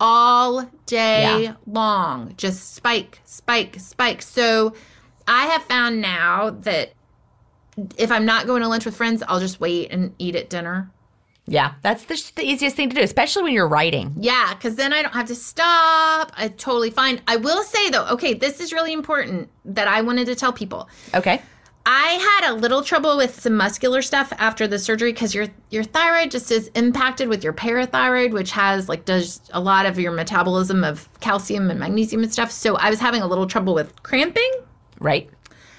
all day yeah. long. Just spike, spike, spike. So I have found now that if I'm not going to lunch with friends, I'll just wait and eat at dinner. Yeah, that's the, the, easiest thing to do, especially when you're writing. Yeah, because then I don't have to stop. I totally fine. I will say though, okay, this is really important that I wanted to tell people. Okay. I had a little trouble with some muscular stuff after the surgery because your your thyroid just is impacted with your parathyroid, which has like does a lot of your metabolism of calcium and magnesium and stuff. So I was having a little trouble with cramping. Right.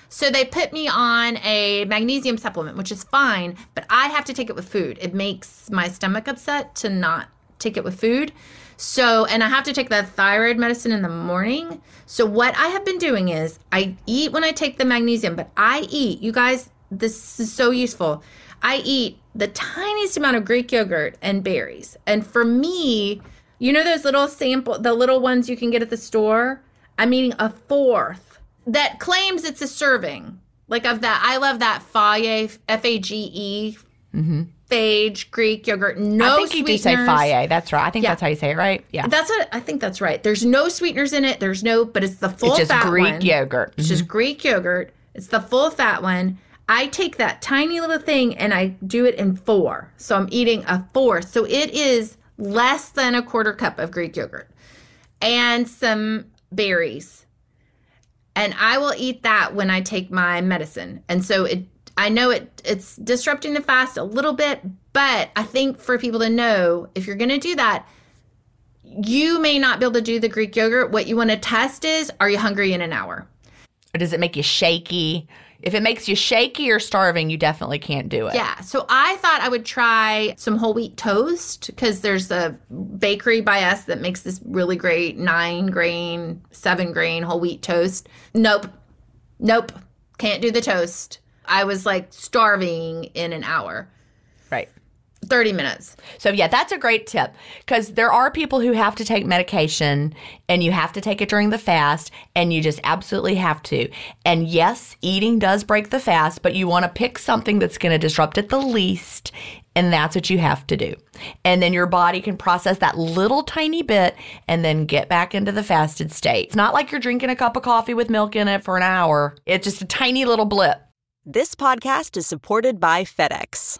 So they put me on a magnesium supplement, which is fine, but I have to take it with food. It makes my stomach upset to not take it with food. So, and I have to take the thyroid medicine in the morning. So, what I have been doing is I eat when I take the magnesium, but I eat, you guys, this is so useful. I eat the tiniest amount of Greek yogurt and berries. And for me, you know those little sample, the little ones you can get at the store? I'm eating a fourth that claims it's a serving. Like of that, I love that Fage, F A G E, mm-hmm. Fage Greek yogurt. No, I think you do say Fage. That's right. I think yeah. that's how you say it, right? Yeah, that's what I think. That's right. There's no sweeteners in it. There's no, but it's the full. It's just Greek one. yogurt. It's mm-hmm. just Greek yogurt. It's the full fat one. I take that tiny little thing and I do it in four. So I'm eating a fourth. So it is less than a quarter cup of Greek yogurt and some berries and I will eat that when I take my medicine. And so it I know it it's disrupting the fast a little bit, but I think for people to know if you're going to do that, you may not be able to do the Greek yogurt. What you want to test is are you hungry in an hour? Or does it make you shaky? If it makes you shaky or starving, you definitely can't do it. Yeah. So I thought I would try some whole wheat toast because there's a bakery by us that makes this really great nine grain, seven grain whole wheat toast. Nope. Nope. Can't do the toast. I was like starving in an hour. 30 minutes. So, yeah, that's a great tip because there are people who have to take medication and you have to take it during the fast and you just absolutely have to. And yes, eating does break the fast, but you want to pick something that's going to disrupt it the least. And that's what you have to do. And then your body can process that little tiny bit and then get back into the fasted state. It's not like you're drinking a cup of coffee with milk in it for an hour, it's just a tiny little blip. This podcast is supported by FedEx.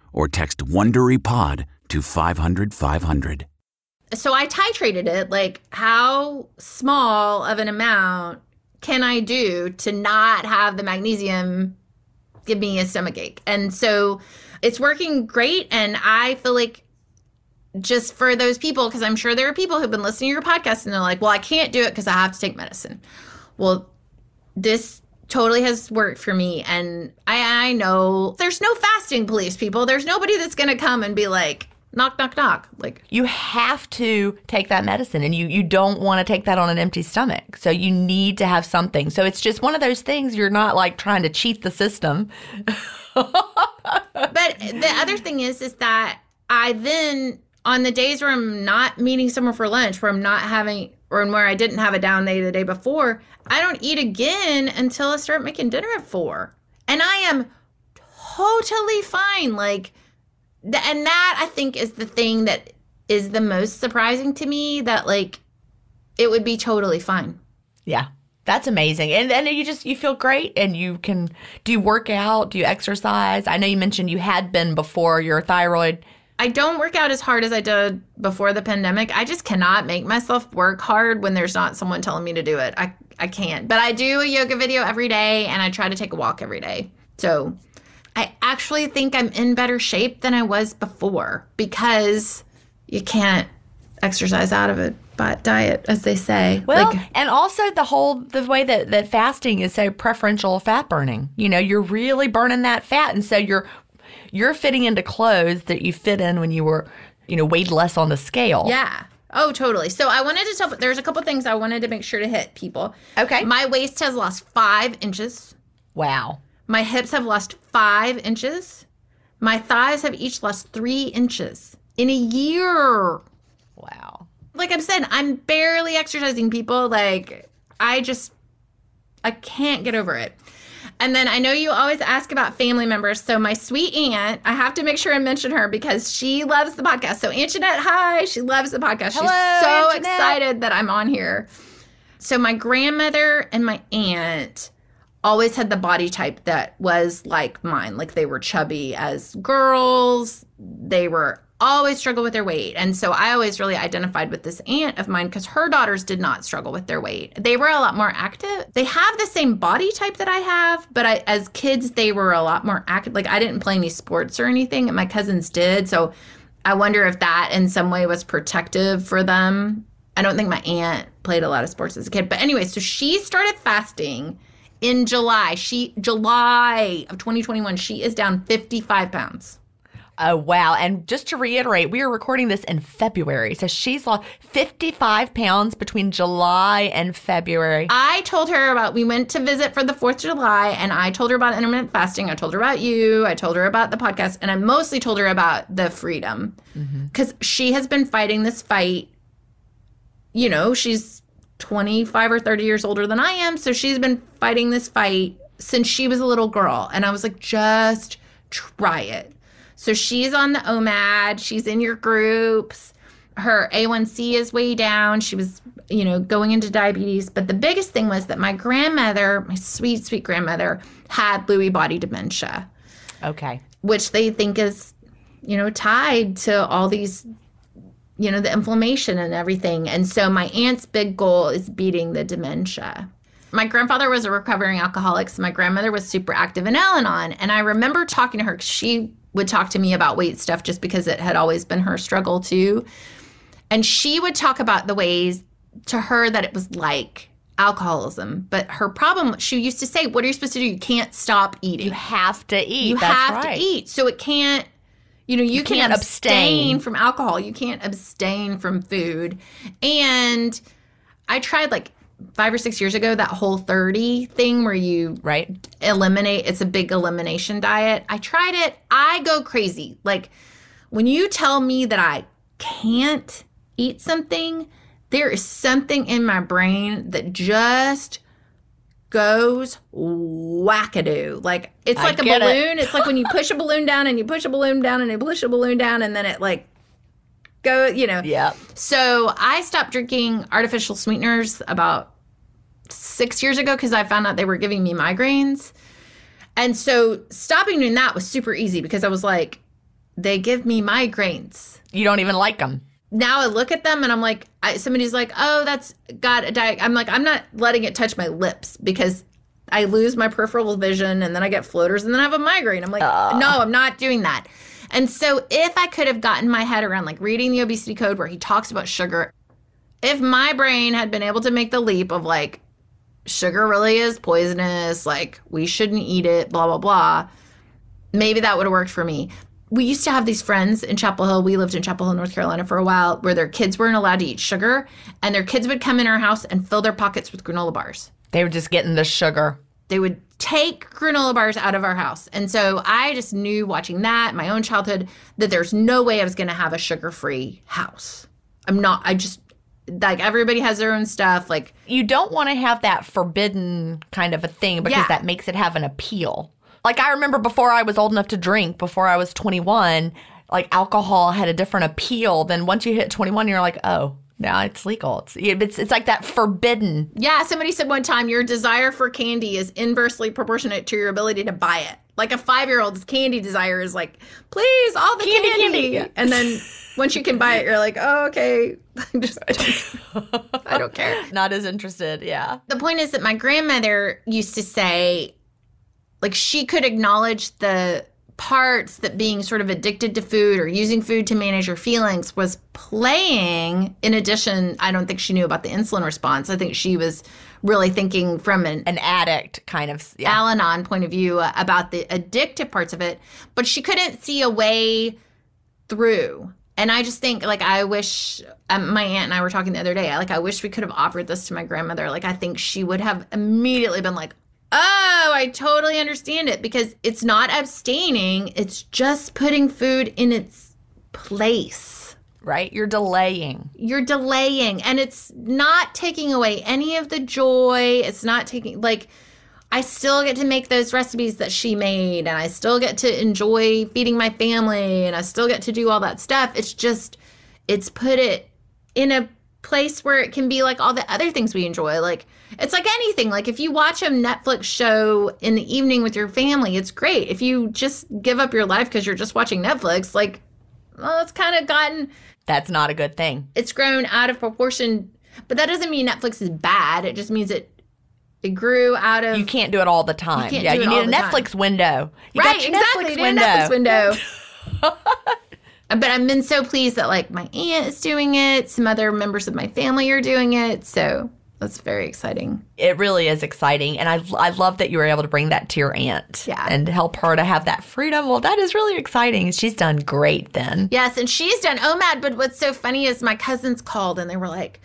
or text WonderyPod to 500, 500. So I titrated it like how small of an amount can I do to not have the magnesium give me a stomach ache? And so it's working great and I feel like just for those people, because I'm sure there are people who've been listening to your podcast and they're like, well, I can't do it because I have to take medicine. Well, this totally has worked for me. And I, I know there's no fasting police, people. There's nobody that's going to come and be like, knock, knock, knock. Like, You have to take that medicine and you, you don't want to take that on an empty stomach. So you need to have something. So it's just one of those things you're not like trying to cheat the system. (laughs) but the other thing is, is that I then, on the days where I'm not meeting someone for lunch, where I'm not having, or where I didn't have a down day the day before, I don't eat again until I start making dinner at four. And I am totally fine. Like, th- and that I think is the thing that is the most surprising to me that, like, it would be totally fine. Yeah. That's amazing. And then you just you feel great and you can do you work out, do you exercise? I know you mentioned you had been before your thyroid. I don't work out as hard as I did before the pandemic. I just cannot make myself work hard when there's not someone telling me to do it. I, I can't. But I do a yoga video every day and I try to take a walk every day. So I actually think I'm in better shape than I was before because you can't exercise out of it but diet, as they say. Well, like, and also the whole the way that that fasting is so preferential fat burning. You know, you're really burning that fat and so you're you're fitting into clothes that you fit in when you were, you know, weighed less on the scale. Yeah. Oh, totally. So I wanted to tell, there's a couple things I wanted to make sure to hit people. Okay. My waist has lost five inches. Wow. My hips have lost five inches. My thighs have each lost three inches in a year. Wow. Like I'm saying, I'm barely exercising people. Like, I just, I can't get over it. And then I know you always ask about family members. So my sweet aunt, I have to make sure I mention her because she loves the podcast. So Aunt Jeanette, hi, she loves the podcast. Hello, She's so Aunt Jeanette. excited that I'm on here. So my grandmother and my aunt always had the body type that was like mine. Like they were chubby as girls. They were always struggle with their weight. And so I always really identified with this aunt of mine because her daughters did not struggle with their weight. They were a lot more active. They have the same body type that I have, but I, as kids, they were a lot more active. Like I didn't play any sports or anything, and my cousins did. So I wonder if that in some way was protective for them. I don't think my aunt played a lot of sports as a kid. But anyway, so she started fasting in July. She July of 2021, she is down 55 pounds. Oh wow! And just to reiterate, we are recording this in February, so she's lost 55 pounds between July and February. I told her about we went to visit for the 4th of July and I told her about intermittent fasting. I told her about you. I told her about the podcast and I mostly told her about the freedom. Mm-hmm. Cuz she has been fighting this fight. You know, she's 25 or 30 years older than I am, so she's been fighting this fight since she was a little girl and I was like just try it. So she's on the OMAD, she's in your groups. Her A1C is way down. She was, you know, going into diabetes. But the biggest thing was that my grandmother, my sweet, sweet grandmother, had Lewy body dementia, Okay. which they think is, you know, tied to all these, you know, the inflammation and everything. And so my aunt's big goal is beating the dementia. My grandfather was a recovering alcoholic, so my grandmother was super active in Al Anon. And I remember talking to her she would talk to me about weight stuff just because it had always been her struggle too. And she would talk about the ways to her that it was like alcoholism. But her problem, she used to say, What are you supposed to do? You can't stop eating. You have to eat. You That's have right. to eat. So it can't, you know, you, can't can't, abstain. abstain from alcohol. You can't abstain from food. And I tried like five or six years ago that Whole30 thing where you Right. eliminate it's a big elimination diet i tried it i go crazy like when you tell me that I can't eat something, there is something in my brain that just goes wackadoo. Like it's I like a get it. balloon. It's like when you push a balloon down and you push a balloon down and you push a balloon down and then it like go, you know. Yeah. So I stopped drinking artificial sweeteners about six years ago because I found out they were giving me migraines. And so stopping doing that was super easy because I was like, they give me migraines. You don't even like them. Now I look at them and I'm like, I, somebody's like, oh, that's got a diet. I'm like, I'm not letting it touch my lips because I lose my peripheral vision and then I get floaters and then I have a migraine. I'm like, no, I'm not doing that. And so if I could have gotten my head around like reading the obesity code where he talks about sugar, if my brain had been able to make the leap of like, sugar really is poisonous, like we shouldn't eat it, blah, blah, blah, maybe that would have worked for me. We used to have these friends in Chapel Hill. We lived in Chapel Hill, North Carolina for a while where their kids weren't allowed to eat sugar and their kids would come in our house and fill their pockets with granola bars They were just getting the sugar. they would take granola bars out of our house. And so I just knew watching that, my own childhood, that there's no way I was going to have a sugar free house. I'm not, I just, like, everybody has their own stuff. Like, You don't want to have that forbidden kind of a thing because Yeah. that makes it have an appeal. Like I remember before I was old enough to drink, before I was 21, like alcohol had a different appeal than once you hit 21 you're like, "Oh, now it's legal." It's it's, it's like that forbidden. yeah, somebody said one time, your desire for candy is inversely proportionate to your ability to buy it. Like a five year old's candy desire is like, please, all the Candy, candy. candy. And then once you can buy it, you're like, oh, okay. (laughs) just, (laughs) I don't care. Not as interested, yeah. the point is that my grandmother used to say like she could acknowledge the parts that being sort of addicted to food or using food to manage your feelings was playing in addition i don't think she knew about the insulin response i think she was really thinking from an An addict kind of yeah. Al-Anon point of view uh, about the addictive parts of it, but she couldn't see a way through. And I just think, like, I wish um, my aunt and I were talking the other day. Like, I wish we could have offered this to my grandmother. Like, I think she would have immediately been like, "Oh, I totally understand it," because it's not abstaining; it's just putting food in its place right? You're delaying. you're delaying and it's not taking away any of the joy it's not taking like i still get to make those recipes that she made and i still get to enjoy feeding my family and i still get to do all that stuff it's just it's put it in a place where it can be like all the other things we enjoy like it's like anything like if you watch a netflix show in the evening with your family it's great if you just give up your life because you're just watching netflix like well it's kind of gotten That's not a good thing. it's grown out of proportion but that doesn't mean netflix is bad it just means it it grew out of You can't do it all the time. can't yeah, you need a the time. Netflix window. You right exactly Netflix window. netflix window (laughs) but i've been so pleased that like my aunt is doing it some other members of my family are doing it so that's very exciting It really is exciting, and I I love that you were able to bring that to your aunt. Yeah. and help her to have that freedom. Well, that is really exciting. She's done great then. yes and she's done oh, omad but what's so funny is my cousins called and they were like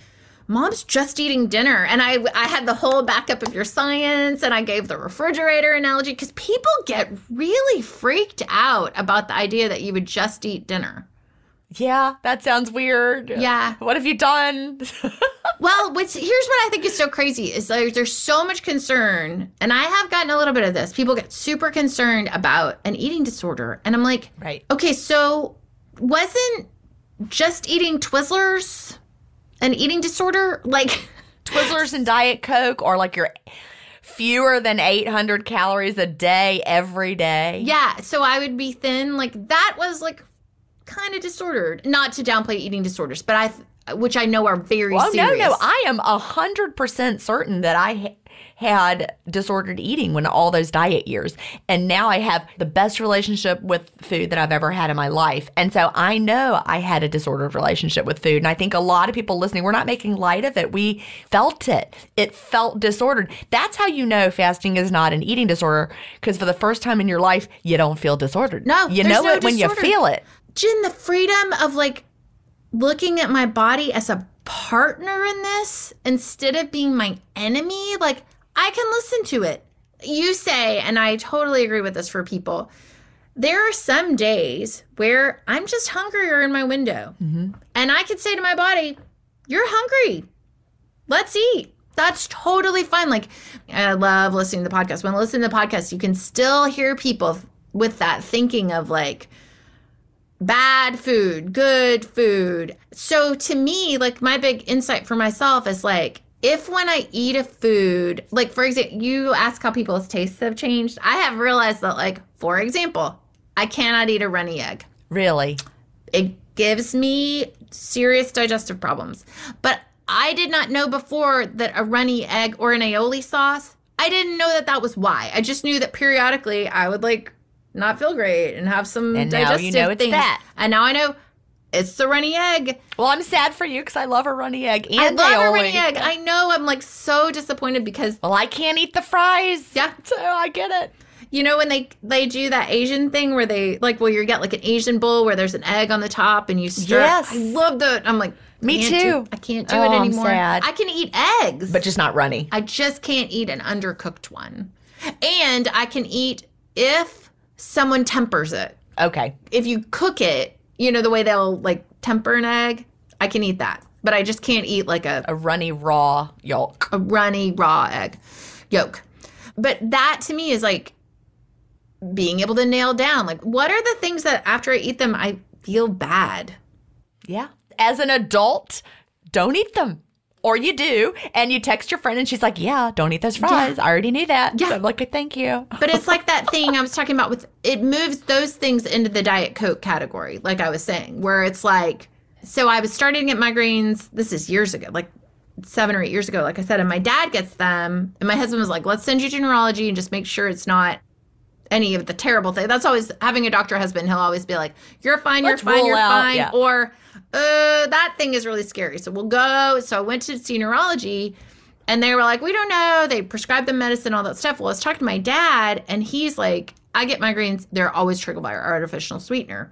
mom's just eating dinner and i i had the whole backup of your science and i gave the refrigerator analogy because people get really freaked out about the idea that you would just eat dinner Yeah, that sounds weird. Yeah. What have you done? (laughs) Well, what's here's what I think is so crazy is like there's so much concern, and I have gotten a little bit of this. People get super concerned about an eating disorder, and I'm like, Right. okay, so wasn't just eating Twizzlers an eating disorder? Like, (laughs) Twizzlers and Diet Coke, or like your fewer than 800 calories a day every day. yeah, so I would be thin. Like that was like kind of disordered. Not to downplay eating disorders, but I, which I know are very Well, no, serious. no. I am a hundred percent certain that I ha- had disordered eating when all those diet years, and now I have the best relationship with food that I've ever had in my life. And so I know I had a disordered relationship with food, and I think a lot of people listening, we're not making light of it. We felt it. It felt disordered. That's how you know fasting is not an eating disorder, because for the first time in your life, you don't feel disordered. No, you know no it when you feel it. Gin, the freedom of like looking at my body as a partner in this instead of being my enemy, like I can listen to it. You say, and I totally agree with this for people, there are some days where I'm just hungrier in my window. Mm-hmm. And I could say to my body, You're hungry. Let's eat. That's totally fine. Like, I love listening to the podcast. When I listen to the podcast, you can still hear people with that thinking of like, bad food, good food. So to me, like my big insight for myself is like if when I eat a food, like for example, you ask how people's tastes have changed, I have realized that like for example, I cannot eat a runny egg. Really? It gives me serious digestive problems. But I did not know before that a runny egg or an aioli sauce, I didn't know that that was why. I just knew that periodically I would like not feel great and have some And now you digestive know it's things. that. And now I know it's the runny egg. Well, I'm sad for you because I love a runny egg I and love a runny egg. I know I'm like so disappointed because Well, I can't eat the fries. Yeah. (laughs) So I get it. you know when they they do that Asian thing where they like well you get like an Asian bowl where there's an egg on the top and you stir. Yes. I love that. I'm like Me can't do- too. I can't do Oh, it I'm anymore. sad. I can eat eggs. But just not runny. I just can't eat an undercooked one. And I can eat if someone tempers it. Okay. If you cook it, you know, the way they'll like temper an egg, I can eat that. But I just can't eat like a, A runny raw yolk. a runny raw egg yolk. But that to me is like being able to nail down like what are the things that after I eat them I feel bad. Yeah. As an adult, don't eat them. Or you do, and you text your friend, and she's like, "Yeah, don't eat those fries. I already knew that." Yeah. So I'm like, "Thank you." But it's like that thing I was talking about with it moves those things into the Diet Coke category, like I was saying, where it's like, so I was starting to get migraines. This is years ago, like seven or eight years ago, like I said, and my dad gets them. And my husband was like, let's send you to neurology and just make sure it's not any of the terrible thing. That's always having a doctor husband. He'll always be like, you're fine, Let's you're fine, you're out- fine. yeah. Or, uh, that thing is really scary. So we'll go. So I went to see neurology and they were like, we don't know. They prescribed the medicine, all that stuff. Well, I was talking to my dad and he's like, I get migraines. They're always triggered by artificial sweetener.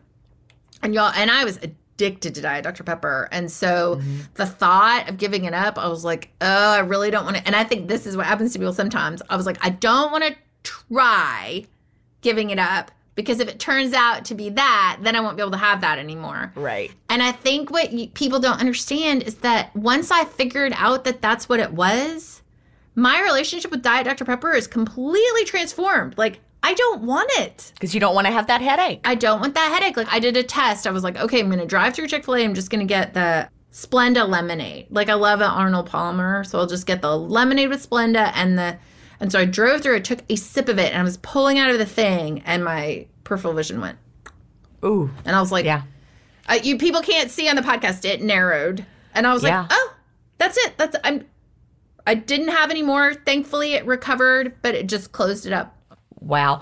And y'all, and I was addicted to Diet Dr. Pepper. And so the thought of giving it up, I was like, oh, I really don't want to. And I think this is what happens to people sometimes. I was like, I don't want to try giving it up because if it turns out to be that, then I won't be able to have that anymore. Right. And I think what you, people don't understand is that once I figured out that that's what it was, my relationship with Diet Dr. Pepper is completely transformed. Like, I don't want it. Because you don't want to have that headache. I don't want that headache. Like, I did a test. I was like, okay, I'm going to drive through Chick fil A. I'm just going to get the Splenda lemonade. Like, I love an Arnold Palmer. So I'll just get the lemonade with Splenda and the. And so I drove through, I took a sip of it, and I was pulling out of the thing, and my peripheral vision went. Ooh. And I was like, Yeah. uh, you people can't see on the podcast it narrowed and i was Yeah. like oh that's it that's i'm i didn't have any more thankfully it recovered but it just closed it up Wow.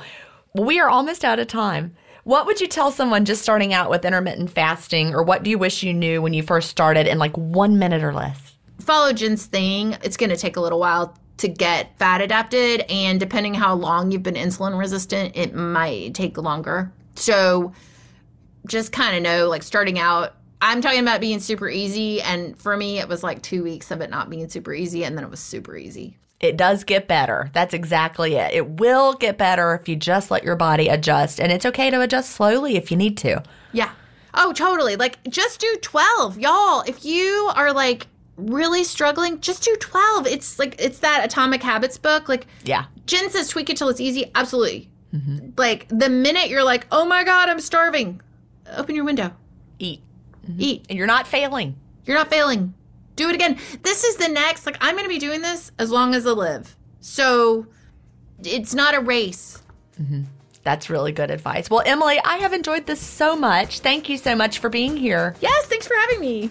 Well, we are almost out of time. What would you tell someone just starting out with intermittent fasting, or what do you wish you knew when you first started in like one minute or less? follow gin's thing it's going to take a little while to get fat adapted and depending how long you've been insulin resistant it might take longer so just kind of know like starting out i'm talking about being super easy and for me it was like two weeks of it not being super easy and then it was super easy It does get better. That's exactly it. It will get better if you just let your body adjust. And it's okay to adjust slowly if you need to. Yeah. Oh, totally. Like, just do 12. Y'all, if you are like really struggling, just do 12. It's like, it's that Atomic Habits book. Like, Yeah. Gin says tweak it till it's easy. Absolutely. Like, the minute you're like, oh my God, I'm starving, open your window, Eat. Mm-hmm. eat. And you're not failing. You're not failing. Do it again. This is the next, like, I'm going to be doing this as long as I live. So, it's not a race. Mm-hmm. That's really good advice. Well, Emily, I have enjoyed this so much. Thank you so much for being here. Yes, thanks for having me.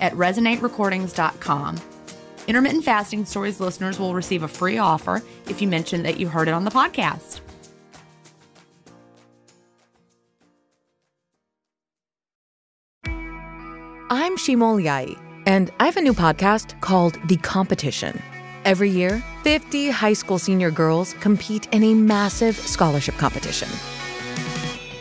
at resonaterecordings.com. Intermittent Fasting Stories listeners will receive a free offer if you mention that you heard it on the podcast. I'm Shimol Yai, and I have a new podcast called The Competition. Every year, 50 high school senior girls compete in a massive scholarship competition.